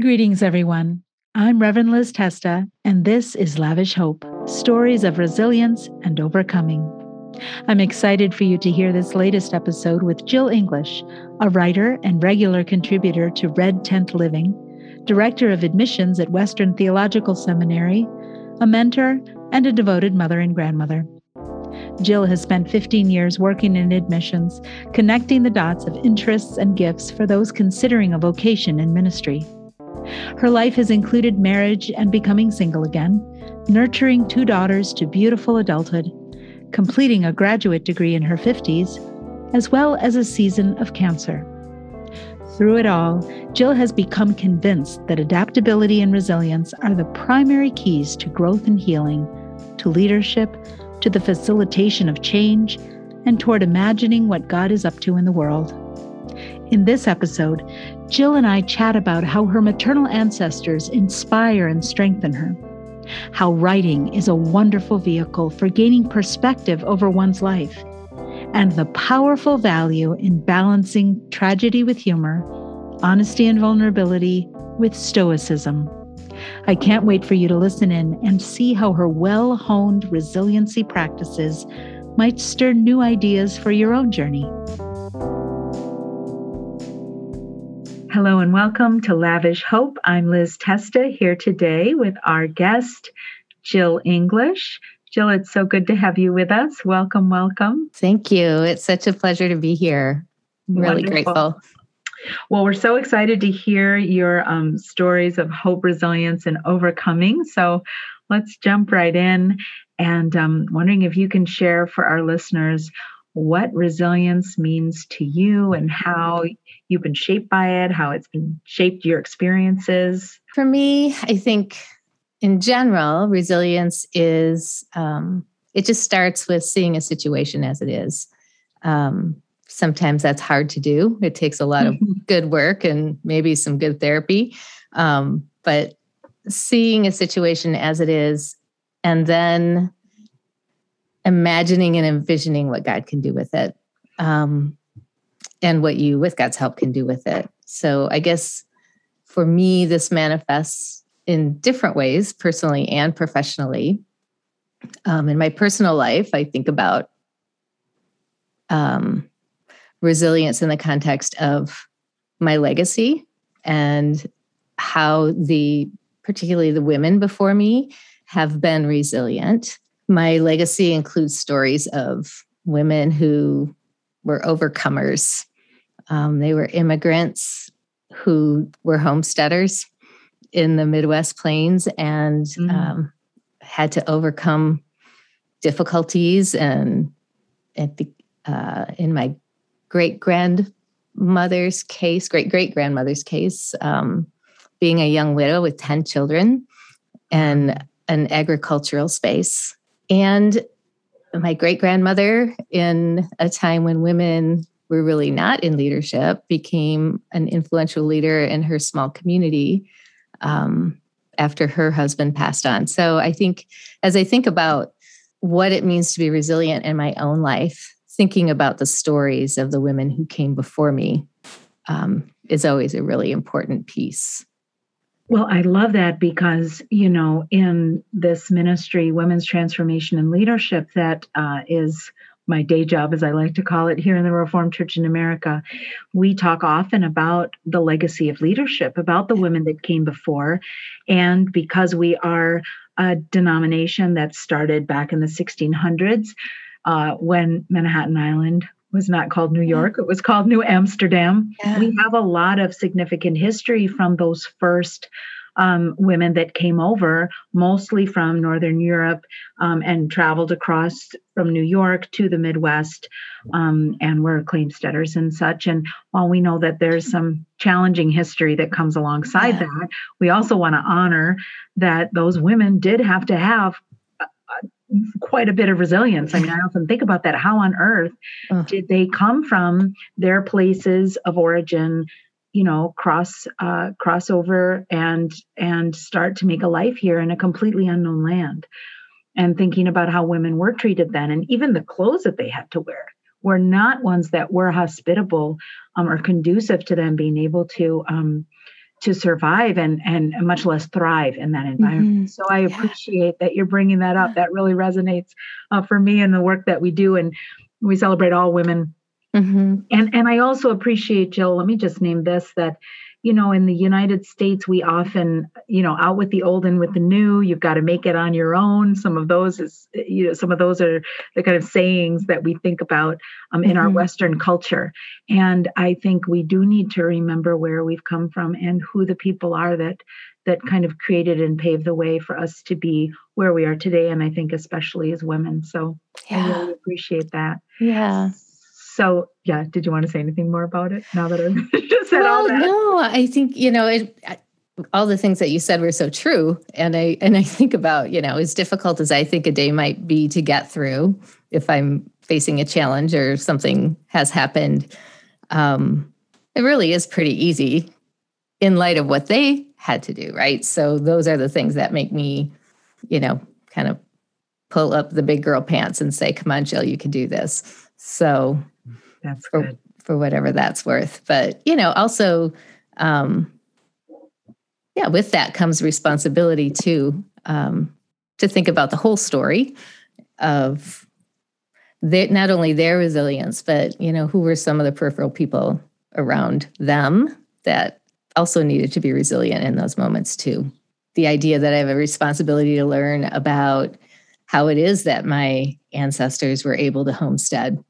Greetings, everyone. I'm Reverend Liz Testa, and this is Lavish Hope Stories of Resilience and Overcoming. I'm excited for you to hear this latest episode with Jill English, a writer and regular contributor to Red Tent Living, director of admissions at Western Theological Seminary, a mentor, and a devoted mother and grandmother. Jill has spent 15 years working in admissions, connecting the dots of interests and gifts for those considering a vocation in ministry. Her life has included marriage and becoming single again, nurturing two daughters to beautiful adulthood, completing a graduate degree in her 50s, as well as a season of cancer. Through it all, Jill has become convinced that adaptability and resilience are the primary keys to growth and healing, to leadership, to the facilitation of change, and toward imagining what God is up to in the world. In this episode, Jill and I chat about how her maternal ancestors inspire and strengthen her, how writing is a wonderful vehicle for gaining perspective over one's life, and the powerful value in balancing tragedy with humor, honesty and vulnerability with stoicism. I can't wait for you to listen in and see how her well honed resiliency practices might stir new ideas for your own journey. Hello and welcome to Lavish Hope. I'm Liz Testa here today with our guest, Jill English. Jill, it's so good to have you with us. Welcome, welcome. Thank you. It's such a pleasure to be here. Really Wonderful. grateful. Well, we're so excited to hear your um, stories of hope, resilience, and overcoming. So let's jump right in. And um, wondering if you can share for our listeners what resilience means to you and how you've been shaped by it, how it's been shaped your experiences. For me, I think in general, resilience is um, it just starts with seeing a situation as it is. Um, sometimes that's hard to do. It takes a lot of good work and maybe some good therapy. Um, but seeing a situation as it is and then imagining and envisioning what God can do with it um, and what you, with God's help, can do with it. So I guess for me, this manifests in different ways, personally and professionally. Um, in my personal life, I think about um, resilience in the context of my legacy and how the particularly the women before me have been resilient my legacy includes stories of women who were overcomers. Um, they were immigrants who were homesteaders in the Midwest plains and mm-hmm. um, had to overcome difficulties. And at the, uh, in my great grandmother's case, great great grandmother's case, um, being a young widow with 10 children and an agricultural space and my great grandmother, in a time when women were really not in leadership, became an influential leader in her small community um, after her husband passed on. So I think as I think about what it means to be resilient in my own life, thinking about the stories of the women who came before me um, is always a really important piece. Well, I love that because, you know, in this ministry, Women's Transformation and Leadership, that uh, is my day job, as I like to call it, here in the Reformed Church in America, we talk often about the legacy of leadership, about the women that came before. And because we are a denomination that started back in the 1600s, uh, when Manhattan Island was not called New York, it was called New Amsterdam. Yeah. We have a lot of significant history from those first um, women that came over, mostly from Northern Europe, um, and traveled across from New York to the Midwest um, and were claimsteaders and such. And while we know that there's some challenging history that comes alongside yeah. that, we also want to honor that those women did have to have quite a bit of resilience. I mean, I often think about that. How on earth did they come from their places of origin, you know, cross uh, cross over and and start to make a life here in a completely unknown land? And thinking about how women were treated then, and even the clothes that they had to wear were not ones that were hospitable um, or conducive to them being able to um, to survive and and much less thrive in that environment. Mm-hmm. So I appreciate yeah. that you're bringing that up. That really resonates uh, for me and the work that we do. And we celebrate all women. Mm-hmm. And and I also appreciate Jill. Let me just name this that you know, in the United States, we often, you know, out with the old and with the new. You've got to make it on your own. Some of those is, you know, some of those are the kind of sayings that we think about um, in mm-hmm. our Western culture. And I think we do need to remember where we've come from and who the people are that that kind of created and paved the way for us to be where we are today. And I think especially as women. So yeah. I really appreciate that. Yeah. So yeah, did you want to say anything more about it now that I've just said well, all that? No, I think you know it, all the things that you said were so true, and I and I think about you know as difficult as I think a day might be to get through if I'm facing a challenge or something has happened. Um, it really is pretty easy in light of what they had to do, right? So those are the things that make me, you know, kind of pull up the big girl pants and say, "Come on, Jill, you can do this." So that's for, good. for whatever that's worth. But, you know, also, um, yeah, with that comes responsibility too, um, to think about the whole story of their, not only their resilience, but, you know, who were some of the peripheral people around them that also needed to be resilient in those moments too. The idea that I have a responsibility to learn about how it is that my ancestors were able to homestead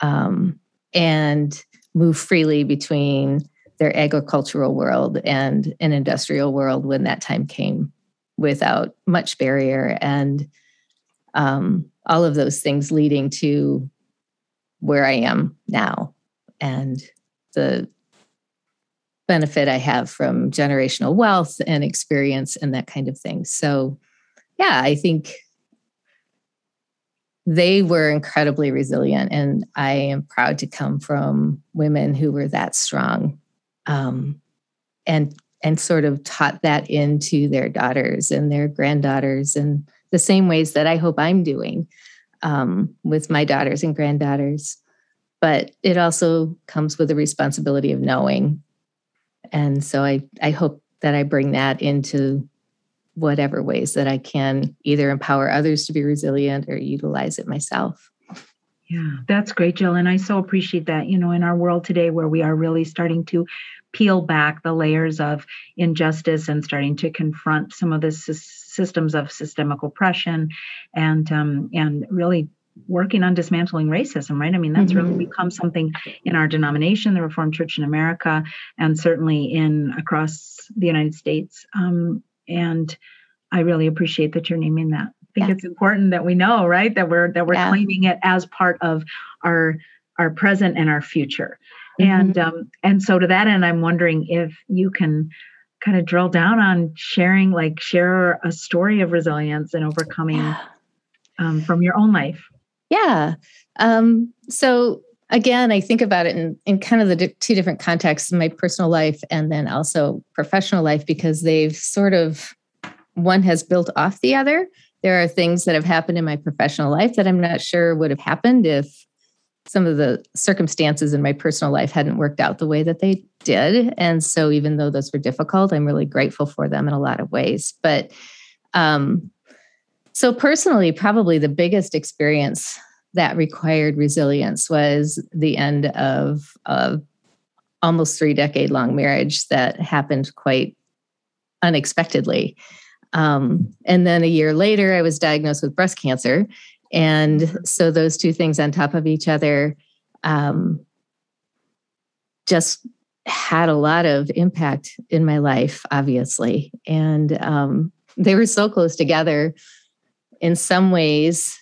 um, and move freely between their agricultural world and an industrial world when that time came without much barrier and um, all of those things leading to where I am now and the benefit I have from generational wealth and experience and that kind of thing. So, yeah, I think they were incredibly resilient and i am proud to come from women who were that strong um, and and sort of taught that into their daughters and their granddaughters and the same ways that i hope i'm doing um, with my daughters and granddaughters. But it also comes with the responsibility of knowing. And so i i hope that i bring that into whatever ways that I can either empower others to be resilient or utilize it myself. Yeah, that's great, Jill. And I so appreciate that. You know, in our world today where we are really starting to peel back the layers of injustice and starting to confront some of the systems of systemic oppression and um, and really working on dismantling racism, right? I mean, that's mm-hmm. really become something in our denomination, the Reformed Church in America, and certainly in across the United States. Um, and I really appreciate that you're naming that. I think yeah. it's important that we know, right, that we're that we're yeah. claiming it as part of our our present and our future. Mm-hmm. And um, and so to that end, I'm wondering if you can kind of drill down on sharing, like share a story of resilience and overcoming yeah. um, from your own life. Yeah. Um, so again, I think about it in, in kind of the two different contexts my personal life and then also professional life because they've sort of, one has built off the other. There are things that have happened in my professional life that I'm not sure would have happened if some of the circumstances in my personal life hadn't worked out the way that they did. And so, even though those were difficult, I'm really grateful for them in a lot of ways. But um, so, personally, probably the biggest experience that required resilience was the end of a almost three decade long marriage that happened quite unexpectedly. Um, and then a year later, I was diagnosed with breast cancer. And so those two things on top of each other um, just had a lot of impact in my life, obviously. And um, they were so close together in some ways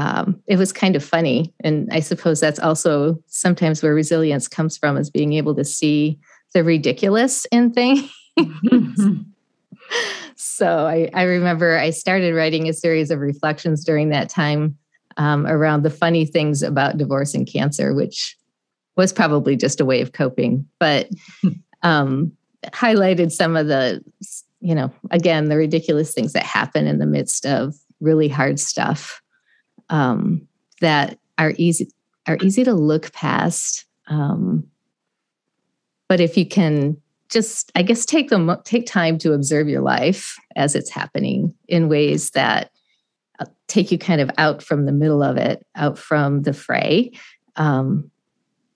um, it was kind of funny. And I suppose that's also sometimes where resilience comes from is being able to see the ridiculous in things. Mm-hmm. so I, I, remember I started writing a series of reflections during that time um, around the funny things about divorce and cancer, which was probably just a way of coping, but um, highlighted some of the, you know, again, the ridiculous things that happen in the midst of really hard stuff um, that are easy are easy to look past. Um, but if you can just i guess take them take time to observe your life as it's happening in ways that uh, take you kind of out from the middle of it out from the fray um,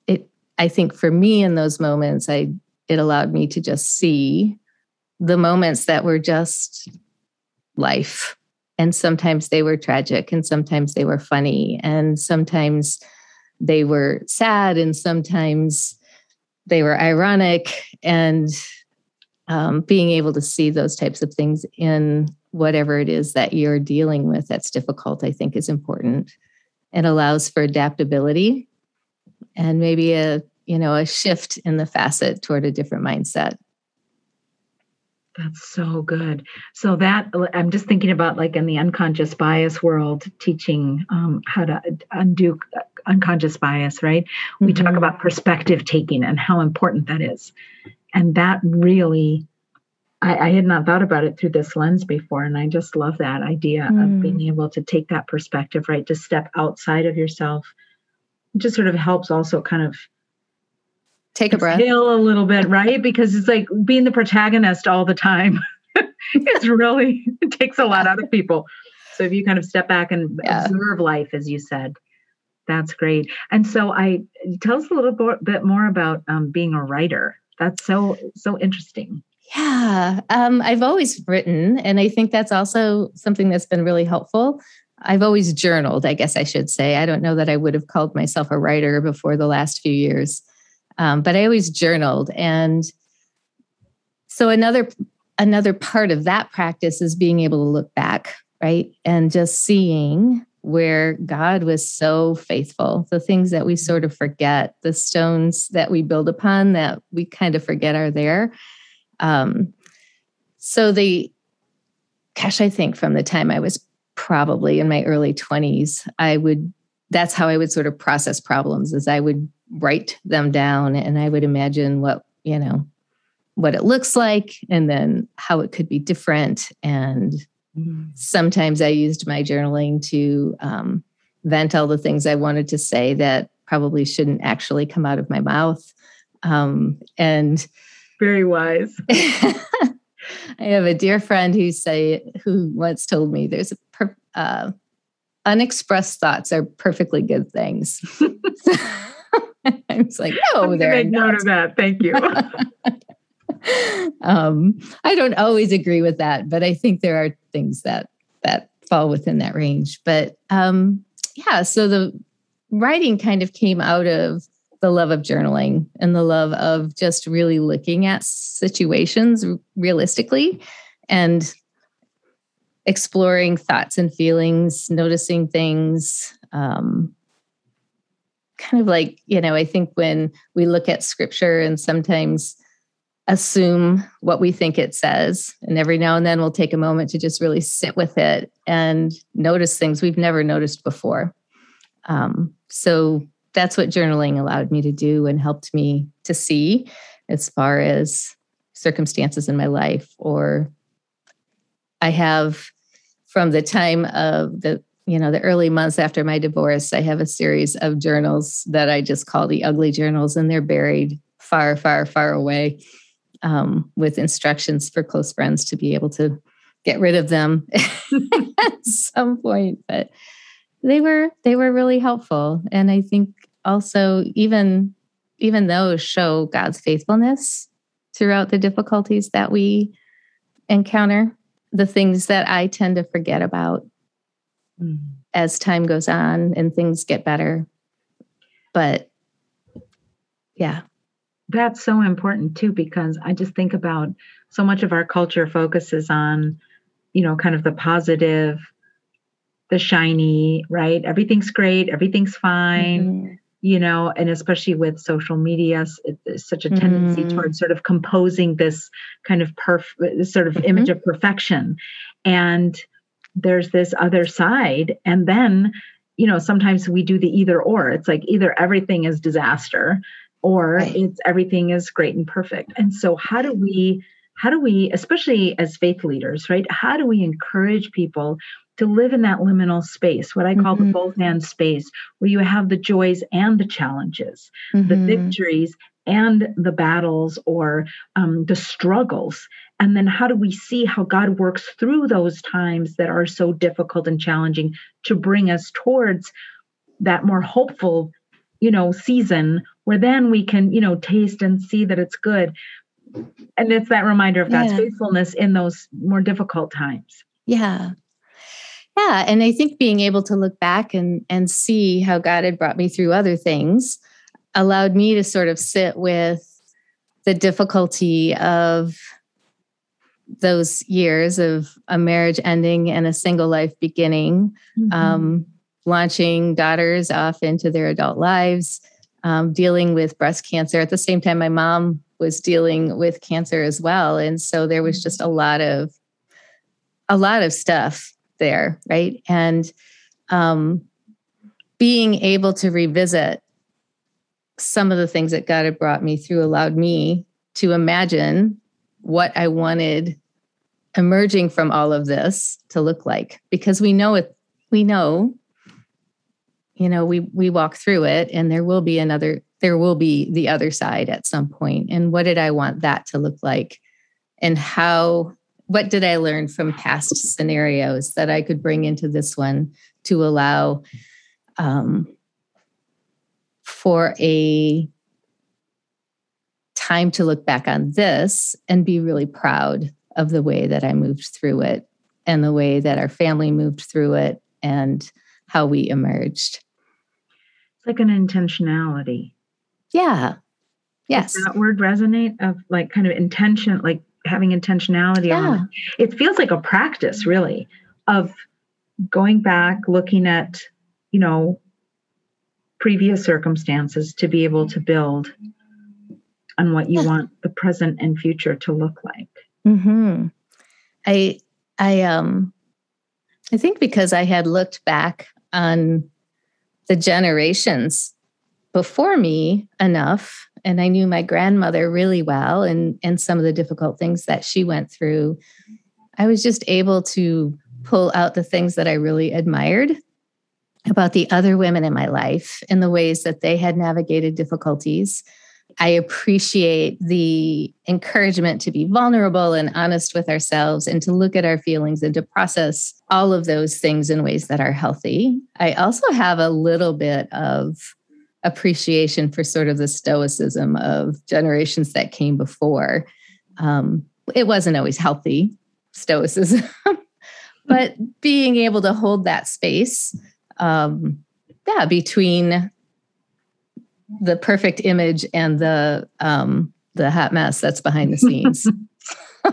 it i think for me in those moments i it allowed me to just see the moments that were just life and sometimes they were tragic and sometimes they were funny and sometimes they were sad and sometimes they were ironic. And um, being able to see those types of things in whatever it is that you're dealing with that's difficult i think is important. It allows for adaptability and maybe a you know a shift in the facet toward a different mindset that's so good. So that I'm just thinking about like in the unconscious bias world, teaching um, how to undo unconscious bias. Right? We mm-hmm. talk about perspective taking and how important that is, and that really, I, I, had not thought about it through this lens before, and I just love that idea mm. of being able to take that perspective, right? To step outside of yourself. It just sort of helps also kind of take a breath. A little bit right? Because it's like being the protagonist all the time. It's really it takes a lot out of people. So if you kind of step back and yeah. observe life as you said that's great. And so i tell us a little bit more about um, being a writer. That's so so interesting. Yeah um, i've always written and i think that's also something that's been really helpful. I've always journaled, I guess I should say. I don't know that I would have called myself a writer before the last few years. Um, but I always journaled. And so another another part of that practice is being able to look back, right? And just seeing where God was so faithful, the things that we sort of forget, the stones that we build upon that we kind of forget are there. Um, so the gosh, I think from the time I was probably in my early 20s, I would that's how I would sort of process problems is I would write them down and I would imagine what, you know, what it looks like and then how it could be different. And mm. sometimes I used my journaling to um, vent all the things I wanted to say that probably shouldn't actually come out of my mouth. Um, and very wise. I have a dear friend who say who once told me there's a per, uh, unexpressed thoughts are perfectly good things. I was like, no, there. Make note of that. Thank you. um, I don't always agree with that, but I think there are things that that fall within that range. But um, yeah, so the writing kind of came out of the love of journaling and the love of just really looking at situations realistically and exploring thoughts and feelings, noticing things, um, kind of like, you know, I think when we look at scripture and sometimes assume what we think it says, and every now and then we'll take a moment to just really sit with it and notice things we've never noticed before. Um, so that's what journaling allowed me to do and helped me to see as far as circumstances in my life or I have from the time of the you know the early months after my divorce i have a series of journals that i just call the ugly journals and they're buried far far far away um, with instructions for close friends to be able to get rid of them at some point but they were they were really helpful. And i think also even even those show god's faithfulness throughout the difficulties that we encounter the things that i tend to forget about mm. as time goes on and things get better. But yeah. That's so important too, because I just think about so much of our culture focuses on, you know, kind of the positive, the shiny, right? Everything's great, everything's fine. Mm-hmm you know, and especially with social media, it's such a tendency mm. towards sort of composing this kind of perf- sort of mm-hmm. image of perfection. And there's this other side and then you know sometimes we do the either or it's like either everything is disaster or right. it's everything is great and perfect and so how do we how do we especially as faith leaders right how do we encourage people to live in that liminal space what i call mm-hmm. the both and space where you have the joys and the challenges mm-hmm. the victories and the battles or um, the struggles. And then how do we see how god works through those times that are so difficult and challenging to bring us towards that more hopeful you know season where then we can you know taste and see that it's good. And it's that reminder of god's yeah. faithfulness in those more difficult times. Yeah. Yeah and i think being able to look back and and see how god had brought me through other things allowed me to sort of sit with the difficulty of those years of a marriage ending and a single life beginning, mm-hmm. um, launching daughters off into their adult lives, um, dealing with breast cancer. At the same time, my mom was dealing with cancer as well, and so there was just a lot of a lot of stuff there, right? And um, being able to revisit some of the things that God had brought me through allowed me to imagine what I wanted emerging from all of this to look like. Because we know it we know you know we we walk through it and there will be another there will be the other side at some point. And what did i want that to look like? And how what did i learn from past scenarios that i could bring into this one to allow um, for a time to look back on this and be really proud of the way that I moved through it and the way that our family moved through it and how we emerged. It's like an intentionality. Yeah. Yes. Does that word resonate of like kind of intention, like having intentionality yeah. on it. It feels like a practice really of going back, looking at, you know, previous circumstances to be able to build on what you want the present and future to look like. Hmm. I I um I think because I had looked back on the generations before me enough and I knew my grandmother really well and and some of the difficult things that she went through I was just able to pull out the things that I really admired about the other women in my life and the ways that they had navigated difficulties. I appreciate the encouragement to be vulnerable and honest with ourselves and to look at our feelings and to process all of those things in ways that are healthy. I also have a little bit of appreciation for sort of the stoicism of generations that came before. Um, it wasn't always healthy, stoicism, but being able to hold that space um, yeah, between the perfect image and the um, the hot mess that's behind the scenes.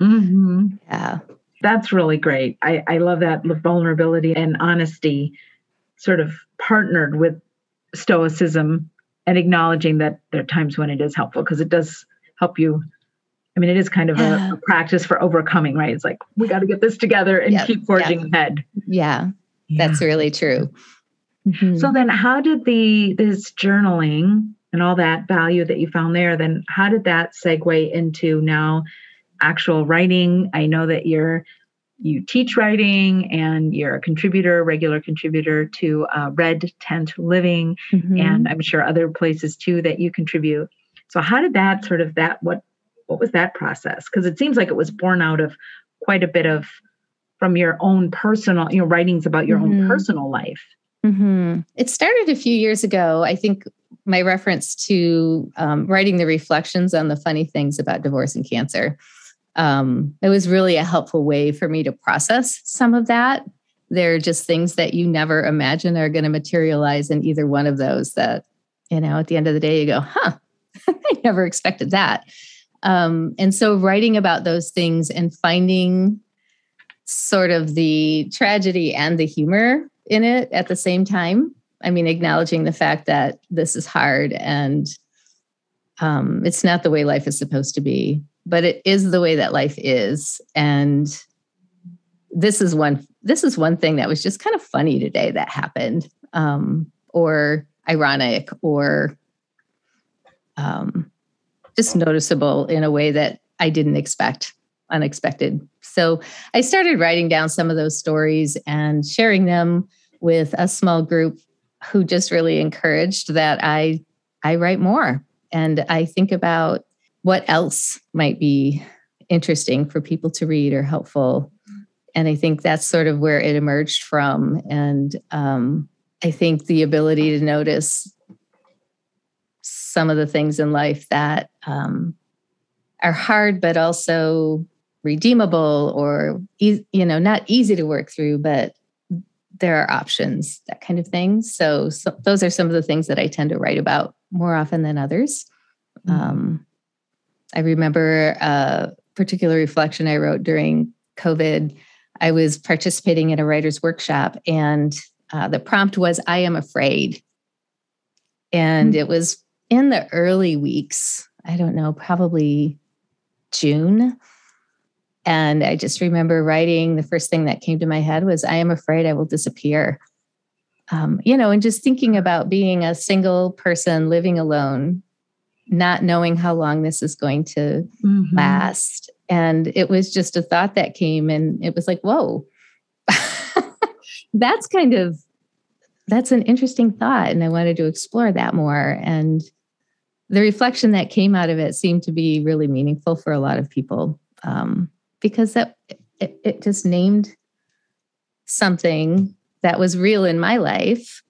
mm-hmm. Yeah, that's really great. I, I love that vulnerability and honesty, sort of partnered with stoicism and acknowledging that there are times when it is helpful because it does help you. I mean, it is kind of yeah. a, a, practice for overcoming, right? It's like we got to get this together and yep. keep forging yep. ahead. Yeah, yeah. That's really true. Mm-hmm. So then how did the this journaling and all that value that you found there, then how did that segue into now actual writing? I know that you're you teach writing and you're a contributor, regular contributor to uh, Red Tent Living, mm-hmm. and I'm sure other places too that you contribute. So how did that sort of that what what was that process? Because it seems like it was born out of quite a bit of from your own personal, you know, writings about your mm-hmm. own personal life? Mm-hmm. It started a few years ago. I think my reference to um, writing the reflections on the funny things about divorce and cancer. Um, it was really a helpful way for me to process some of that. They're just things that you never imagine are going to materialize in either one of those. That, you know, at the end of the day, you go, huh, I never expected that. Um, and so, writing about those things and finding sort of the tragedy and the humor in it at the same time. I mean, acknowledging the fact that this is hard and um, it's not the way life is supposed to be, but it is the way that life is. And this is one. This is one thing that was just kind of funny today that happened, um, or ironic, or um, just noticeable in a way that I didn't expect, unexpected so I started writing down some of those stories and sharing them with a small group who just really encouraged that I I write more and I think about what else might be interesting for people to read or helpful. And I think that's sort of where it emerged from. And um, I think the ability to notice some of the things in life that um, are hard, but also redeemable or, you know, not easy to work through, but there are options, that kind of thing. So, so, those are some of the things that I tend to write about more often than others. Mm-hmm. Um, I remember a particular reflection I wrote during COVID. I was participating in a writer's workshop, and uh, the prompt was, I am afraid. And mm-hmm. it was in the early weeks, I don't know, probably June. And I just remember writing the first thing that came to my head was, I am afraid I will disappear. Um, you know, and just thinking about being a single person living alone, not knowing how long this is going to mm-hmm. last. And it was just a thought that came, and it was like, whoa, that's kind of that's an interesting thought and i wanted to explore that more and the reflection that came out of it seemed to be really meaningful for a lot of people um, because that it, it just named something that was real in my life.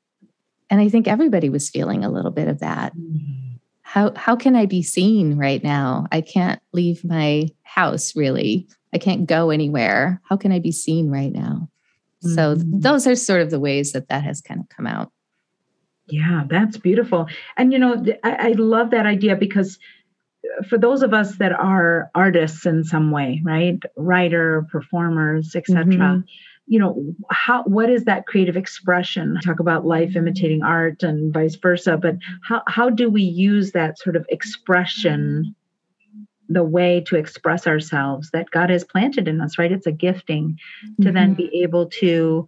And i think everybody was feeling a little bit of that. How how can i be seen right now? I can't leave my house really. I can't go anywhere. How can i be seen right now? Mm-hmm. so those are sort of the ways that that has kind of come out. Yeah that's beautiful. And you know I, I love that idea because for those of us that are artists in some way right writer performers etc mm-hmm. you know how what is that creative expression talk about life imitating art and vice versa but how how do we use that sort of expression the way to express ourselves that god has planted in us right it's a gifting to mm-hmm. then be able to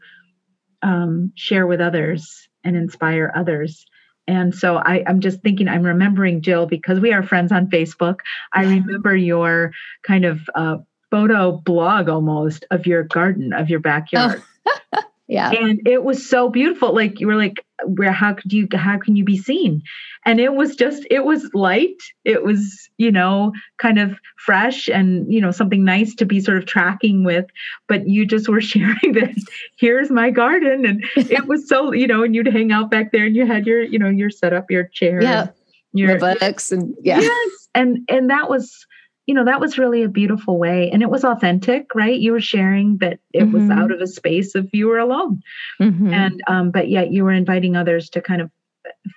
um, share with others and inspire others and so I, am just thinking, I'm remembering Jill because we are friends on Facebook. I remember your kind of uh, photo blog almost of your garden, of your backyard. Oh. yeah. And it was so beautiful. Like you were like, where how could you how can you be seen? And it was just it was light. It was, you know, kind of fresh and you know, something nice to be sort of tracking with. But you just were sharing this, here's my garden. And it was so, you know, and you'd hang out back there and you had your, you know, your set up, your chair. Yeah. Your books and yeah. Yes. And and that was you know that was really a beautiful way and it was authentic right you were sharing that it mm-hmm. was out of a space of you were alone mm-hmm. and um, but yet you were inviting others to kind of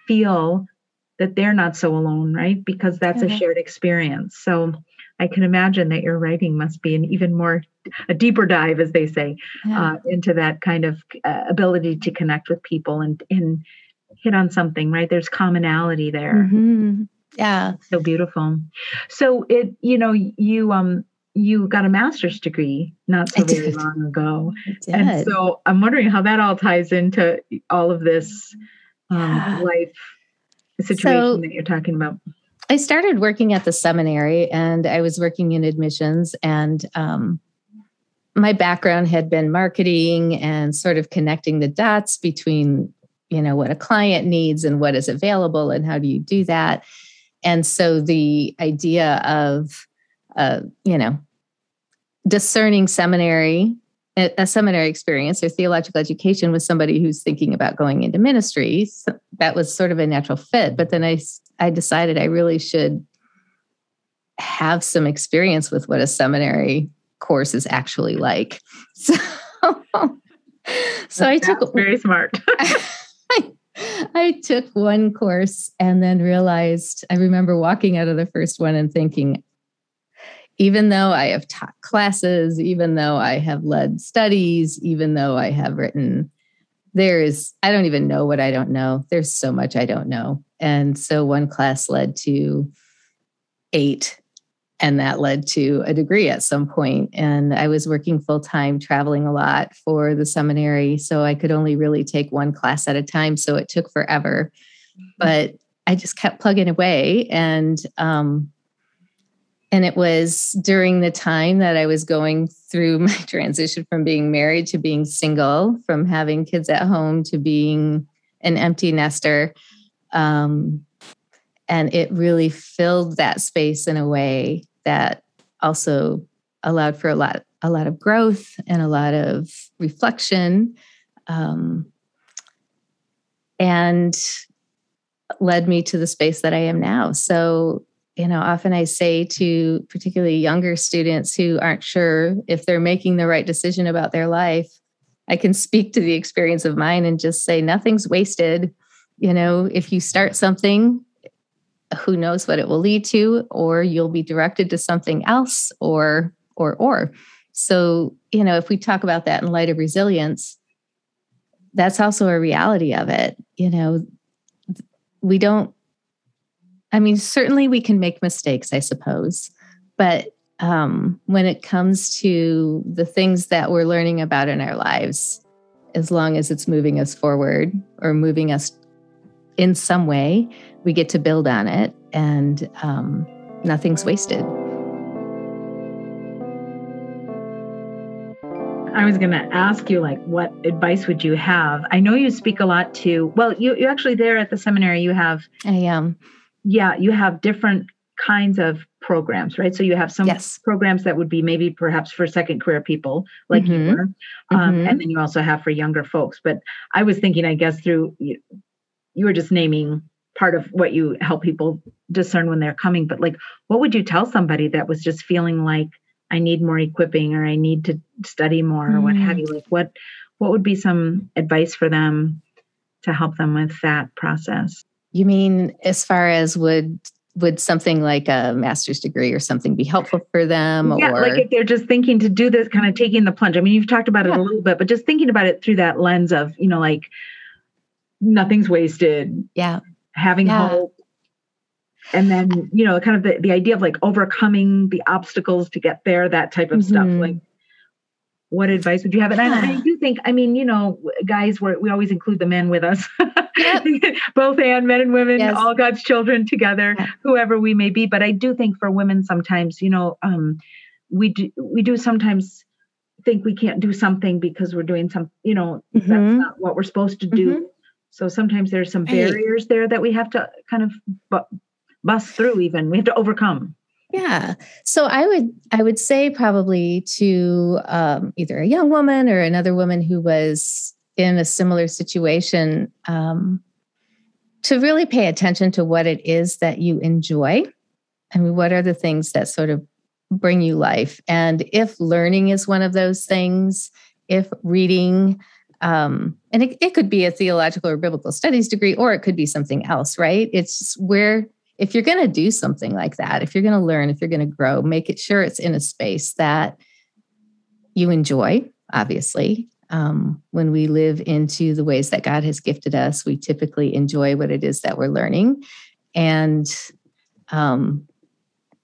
feel that they're not so alone right because that's mm-hmm. a shared experience so i can imagine that your writing must be an even more a deeper dive as they say yeah. uh, into that kind of uh, ability to connect with people and and hit on something right there's commonality there mm-hmm yeah. So beautiful. So it you know you um you got a master's degree not so very long ago. And so i'm wondering how that all ties into all of this um, yeah. life situation so, that you're talking about. I started working at the seminary and i was working in admissions and um, my background had been marketing and sort of connecting the dots between you know what a client needs and what is available and how do you do that and so the idea of, uh, you know, discerning seminary, a seminary experience or theological education with somebody who's thinking about going into ministry, that was sort of a natural fit. But then I, I decided I really should have some experience with what a seminary course is actually like. So, so I took very smart. I took one course and then realized I remember walking out of the first one and thinking, even though I have taught classes, even though I have led studies, even though I have written, there is, I don't even know what I don't know. There's so much I don't know. And so one class led to eight and that led to a degree at some point. And i was working full time traveling a lot for the seminary so i could only really take one class at a time so it took forever. Mm-hmm. but i just kept plugging away and um, and it was during the time that i was going through my transition from being married to being single from having kids at home to being an empty nester um, and it really filled that space in a way that also allowed for a lot a lot of growth and a lot of reflection. Um, and led me to the space that i am now. So you know often i say to particularly younger students who aren't sure if they're making the right decision about their life i can speak to the experience of mine and just say nothing's wasted. You know if you start something who knows what it will lead to or you'll be directed to something else or or or. So you know if we talk about that in light of resilience that's also a reality of it you know. We don't i mean certainly we can make mistakes i suppose but um, when it comes to the things that we're learning about in our lives as long as it's moving us forward or moving us in some way, we get to build on it and um, nothing's wasted. I was going to ask you, like, what advice would you have? I know you speak a lot to, well, you, you actually there at the seminary, you have, I am. Yeah, you have different kinds of programs, right? So you have some yes. programs that would be maybe perhaps for second career people like mm-hmm. you were, um, mm-hmm. and then you also have for younger folks. But I was thinking, I guess, through you were just naming part of what you help people discern when they're coming but like what would you tell somebody that was just feeling like i need more equipping or i need to study more or what have mm. you? Like what what would be some advice for them to help them with that process? You mean as far as would would something like a master's degree or something be helpful for them yeah, or like if they're just thinking to do this kind of taking the plunge. I mean you've talked about it a little bit but just thinking about it through that lens of you know like nothing's wasted. Yeah. Having yeah. hope. And then, you know, kind of the, the idea of like overcoming the obstacles to get there, that type of mm-hmm. stuff. Like, what advice would you have? And yeah. I, I, do think, I mean, you know, guys, we we always include the men with us, yep. both and men and women, yes. all God's children together, yeah. whoever we may be. But I do think for women, sometimes, you know, um, we do we do sometimes think we can't do something because we're doing some, you know, mm-hmm. that's not what we're supposed to do. Mm-hmm. So sometimes there's some barriers there that we have to kind of bu- bust through. Even we have to overcome. Yeah. So I would I would say probably to um, either a young woman or another woman who was in a similar situation um, to really pay attention to what it is that you enjoy. I mean, what are the things that sort of bring you life? And if learning is one of those things, if reading um, and it, it could be a theological or biblical studies degree or it could be something else right? It's where if you're going to do something like that if you're going to learn if you're going to grow make it sure it's in a space that you enjoy obviously. Um, when we live into the ways that god has gifted us we typically enjoy what it is that we're learning. And um,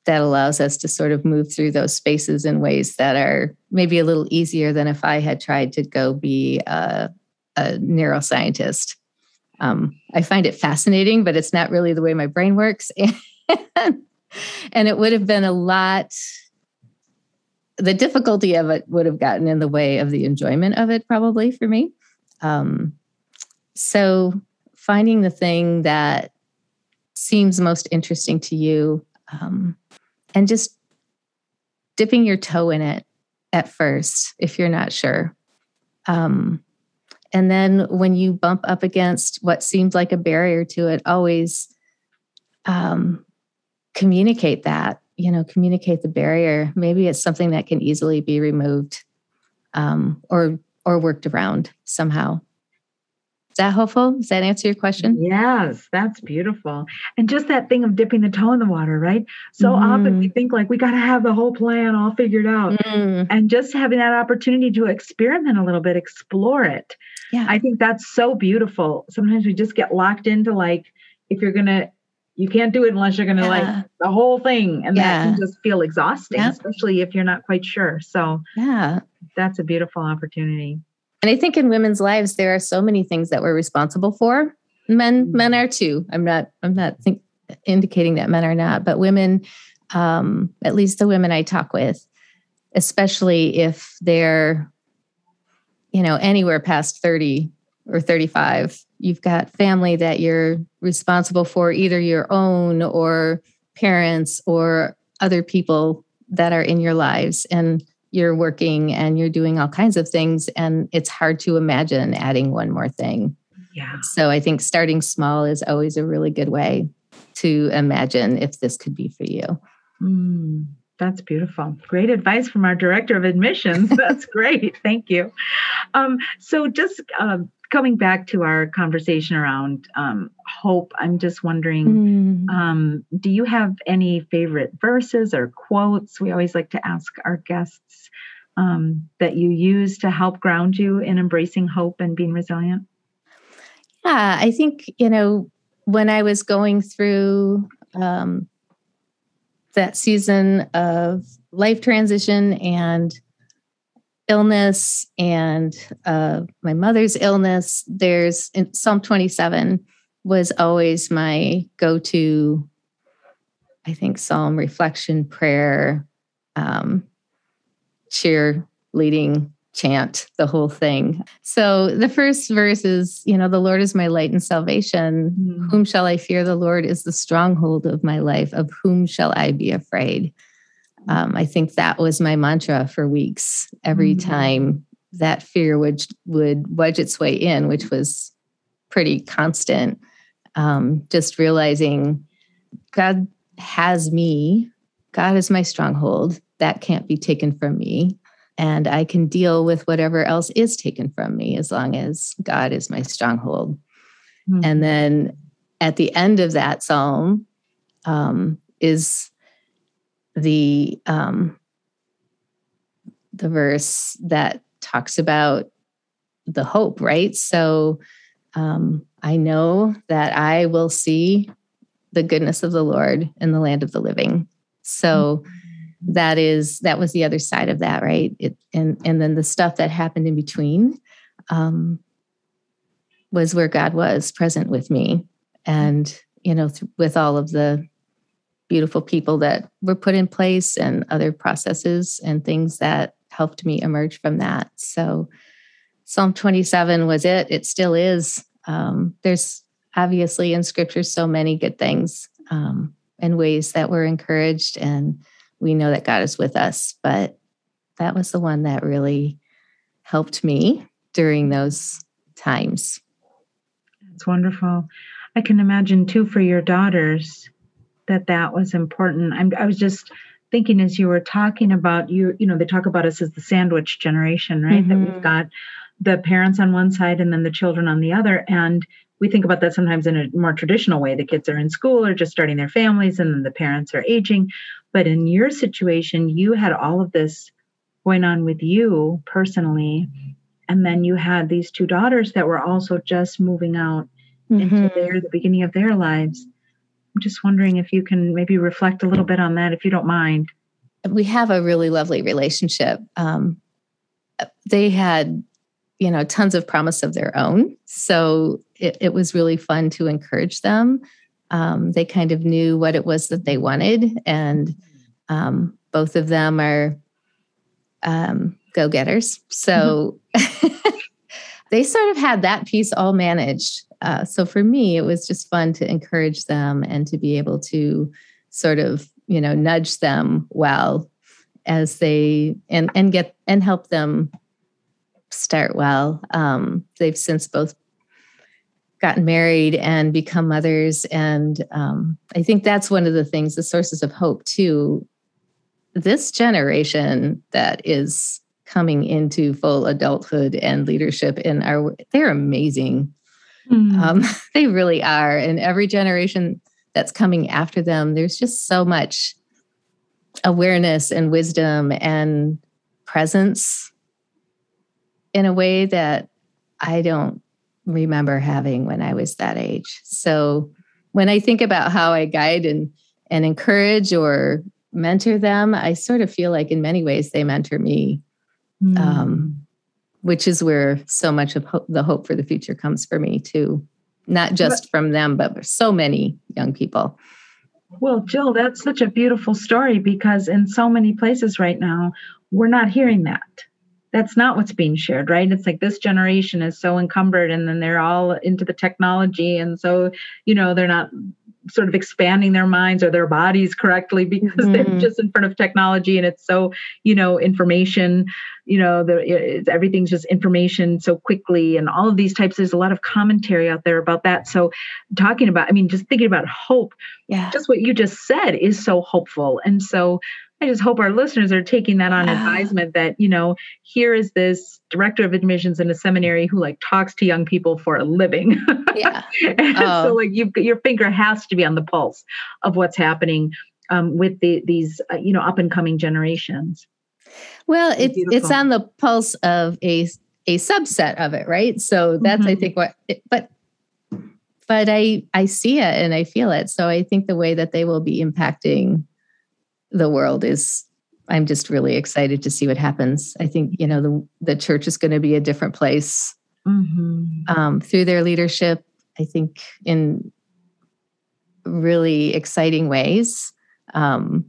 that allows us to sort of move through those spaces in ways that are maybe a little easier than if I had tried to go be a, a neuroscientist. Um, I find it fascinating, but it's not really the way my brain works. and, it would have been a lot, the difficulty of it would have gotten in the way of the enjoyment of it, probably for me. Um, so finding the thing that seems most interesting to you um, and just dipping your toe in it at first if you're not sure. Um, and then when you bump up against what seems like a barrier to it, always um, communicate that, you know, communicate the barrier. Maybe it's something that can easily be removed um, or or worked around somehow. Is that helpful? Does that answer your question? Yes, that's beautiful. And just that thing of dipping the toe in the water, right? So mm. often we think like we got to have the whole plan all figured out. Mm. And just having that opportunity to experiment a little bit, explore it. Yeah. I think that's so beautiful. Sometimes we just get locked into like, if you're going to, you can't do it unless you're going to yeah. like the whole thing. And yeah. that can just feel exhausting, yeah. especially if you're not quite sure. So, yeah, that's a beautiful opportunity. And I think in women's lives, there are so many things that we're responsible for. Men, men mm-hmm. are too. I'm not, I'm not think, indicating that men are not, but women, um, at least the women I talk with, especially if they're, you know, anywhere past 30 or 35, you've got family that you're responsible for, either your own or parents or other people that are in your lives. And you're working and you're doing all kinds of things. And it's hard to imagine adding one more thing. Yeah. So I think starting small is always a really good way to imagine if this could be for you. Mm, that's beautiful. Great advice from our director of admissions. That's great. Thank you. Um, so, just uh, coming back to our conversation around um, hope, I'm just wondering mm. um, do you have any favorite verses or quotes? We always like to ask our guests um, that you use to help ground you in embracing hope and being resilient. Yeah, I think, you know, when I was going through um, that season of life transition and illness and uh, my mother's illness, there's Psalm 27 was always my go to, I think, psalm reflection prayer, um, cheer leading chant the whole thing. So the first verse is, you know, the Lord is my light and salvation. Mm. Whom shall I fear? The Lord is the stronghold of my life. Of whom shall I be afraid? Um, I think that was my mantra for weeks. Every mm. time that fear would would wedge its way in, which was pretty constant. Um, just realizing God has me. God is my stronghold. That can't be taken from me and I can deal with whatever else is taken from me as long as God is my stronghold. Mm-hmm. And then at the end of that psalm um, is the um, the verse that talks about the hope, right? So um, I know that I will see the goodness of the Lord in the land of the living. So. Mm-hmm that is that was the other side of that right? It, and and then the stuff that happened in between um, was where god was present with me. And you know th- with all of the beautiful people that were put in place and other processes and things that helped me emerge from that. So psalm 27 was it. It still is. Um, there's obviously in scripture so many good things. Um, and ways that we're encouraged and we know that God is with us. But that was the one that really helped me during those times. It's wonderful. I can imagine too for your daughters that that was important. I'm, I was just thinking as you were talking about you, you know, they talk about us as the sandwich generation, right? Mm-hmm. That we've mm-hmm. got the parents on one side and then the children on the other. And we think about that sometimes in a more traditional way. The kids are in school or just starting their families, and then the parents are aging. But in your situation, you had all of this going on with you personally. And then you had these two daughters that were also just moving out mm-hmm. into their the beginning of their lives. I'm just wondering if you can maybe reflect a little bit on that, if you don't mind. We have a really lovely relationship. Um, they had, you know, tons of promise of their own. So it, it was really fun to encourage them um, they kind of knew what it was that they wanted, and um, both of them are um, go getters. So they sort of had that piece all managed. Uh, so for me, it was just fun to encourage them and to be able to sort of you know nudge them well as they and and get and help them start well. Um, they've since both gotten married and become mothers. And um, I think that's one of the things, the sources of hope too. This generation that is coming into full adulthood and leadership in our, they're amazing. Mm. Um, they really are. And every generation that's coming after them, there's just so much awareness and wisdom and presence in a way that I don't remember having when I was that age. So when I think about how I guide and and encourage or mentor them, I sort of feel like in many ways they mentor me, mm. um, which is where so much of the hope for the future comes for me too, not just from them, but so many young people. Well, Jill, that's such a beautiful story because in so many places right now, we're not hearing that that's not what's being shared, right? It's like this generation is so encumbered and then they're all into the technology. And so, you know, they're not sort of expanding their minds or their bodies correctly because mm-hmm. they're just in front of technology and it's so you know information you know the, everything's just information so quickly and all of these types there's a lot of commentary out there about that so talking about i mean just thinking about hope yeah just what you just said is so hopeful and so I just hope our listeners are taking that on advisement that, you know, here is this director of admissions in a seminary who like talks to young people for a living. Yeah. oh. So like you your finger has to be on the pulse of what's happening um, with the, these, uh, you know, up and coming generations. Well, it's, it's on the pulse of a, a subset of it, right? So that's, mm-hmm. I think what, it, but but I I see it and I feel it. So I think the way that they will be impacting the world is I'm just really excited to see what happens. I think you know the the church is going to be a different place mm-hmm. um, through their leadership. I think in really exciting ways, um,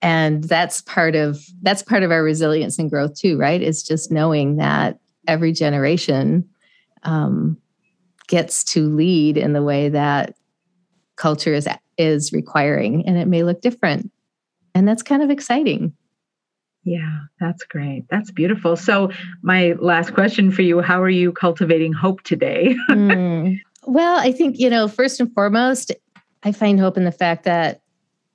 and that's part of that's part of our resilience and growth too. Right? It's just knowing that every generation um, gets to lead in the way that culture is is requiring, and it may look different and that's kind of exciting. Yeah, that's great. That's beautiful. So, my last question for you How are you cultivating hope today? mm. Well, I think, you know, first and foremost, I find hope in the fact that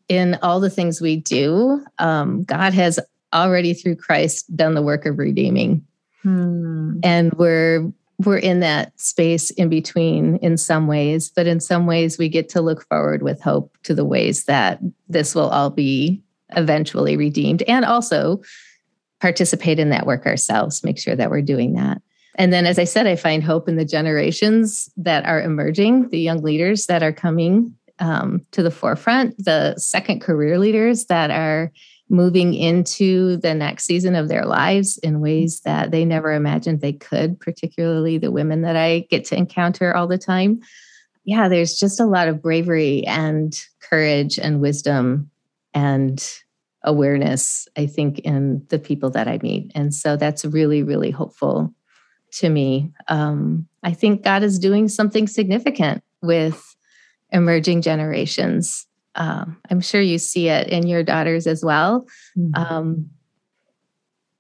in all the things we do, um, God has already through Christ done the work of redeeming. Hmm. And we're we're in that space in between in some ways, but in some ways we get to look forward with hope to the ways that this will all be eventually redeemed and also participate in that work ourselves, make sure that we're doing that. And then, as I said, I find hope in the generations that are emerging, the young leaders that are coming um, to the forefront, the second career leaders that are moving into the next season of their lives in ways that they never imagined they could, particularly the women that I get to encounter all the time. Yeah, there's just a lot of bravery and courage and wisdom and awareness, I think, in the people that I meet. And so that's really, really hopeful to me. Um, I think God is doing something significant with emerging generations. Um, I'm sure you see it in your daughters as well. Mm-hmm. Um,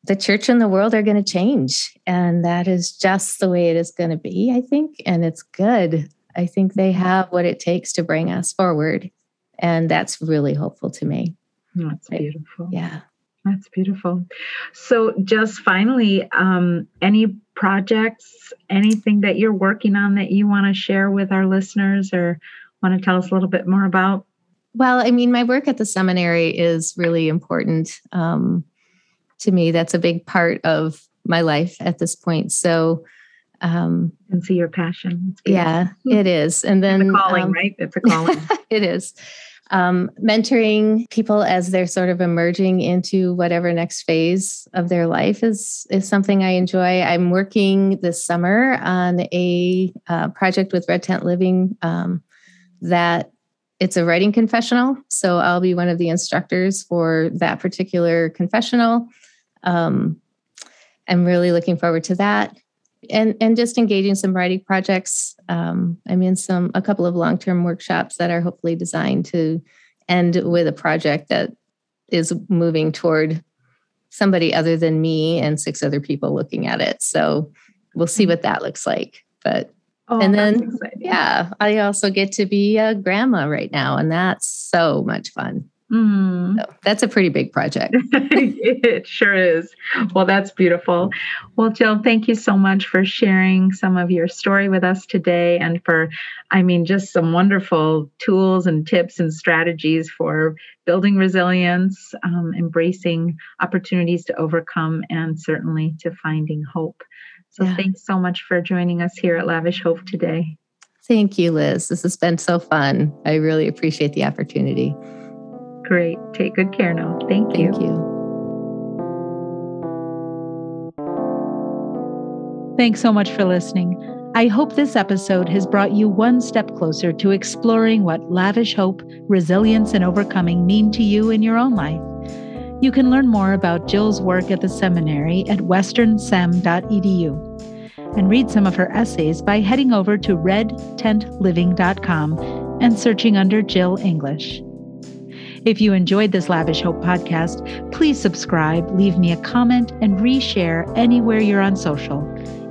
the church and the world are going to change, and that is just the way it is going to be, I think. And it's good. I think they have what it takes to bring us forward. And that's really hopeful to me. That's beautiful. Yeah. That's beautiful. So, just finally, um, any projects, anything that you're working on that you want to share with our listeners or want to tell us a little bit more about? Well, I mean, my work at the seminary is really important um, to me. That's a big part of my life at this point. So, um, and see your passion. Yeah, it is. And then it's a calling, um, right? It's a calling. it is um, mentoring people as they're sort of emerging into whatever next phase of their life is is something I enjoy. I'm working this summer on a uh, project with Red Tent Living um, that it's a writing confessional. So I'll be one of the instructors for that particular confessional. Um, I'm really looking forward to that and and just engaging some writing projects. Um, I'm in some a couple of long term workshops that are hopefully designed to end with a project that is moving toward somebody other than me and six other people looking at it. So we'll see what that looks like. But oh, and then yeah, I also get to be a grandma right now, and that's so much fun. Mm. So that's a pretty big project. it sure is. Well, that's beautiful. Well, Jill, thank you so much for sharing some of your story with us today and for, I mean, just some wonderful tools and tips and strategies for building resilience, um, embracing opportunities to overcome, and certainly to finding hope. So, yeah. thanks so much for joining us here at Lavish Hope today. Thank you, Liz. This has been so fun. I really appreciate the opportunity. Great. Take good care now. Thank you. Thank you. Thanks so much for listening. I hope this episode has brought you one step closer to exploring what lavish hope, resilience, and overcoming mean to you in your own life. You can learn more about Jill's work at the seminary at westernsem.edu and read some of her essays by heading over to redtentliving.com and searching under Jill English. If you enjoyed this Lavish Hope podcast, please subscribe, leave me a comment, and reshare anywhere you're on social.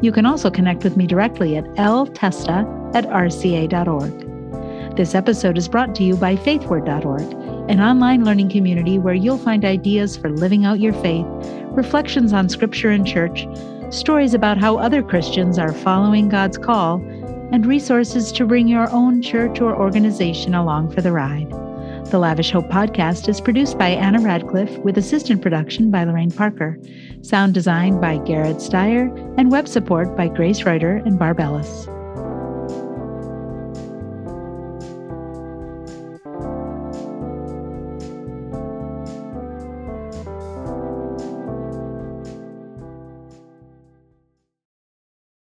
You can also connect with me directly at ltesta at rca.org. This episode is brought to you by faithward.org, an online learning community where you'll find ideas for living out your faith, reflections on scripture and church, stories about how other Christians are following God's call, and resources to bring your own church or organization along for the ride. The Lavish Hope podcast is produced by Anna Radcliffe with assistant production by Lorraine Parker, sound design by Garrett Steyer, and web support by Grace Reuter and Barb Ellis.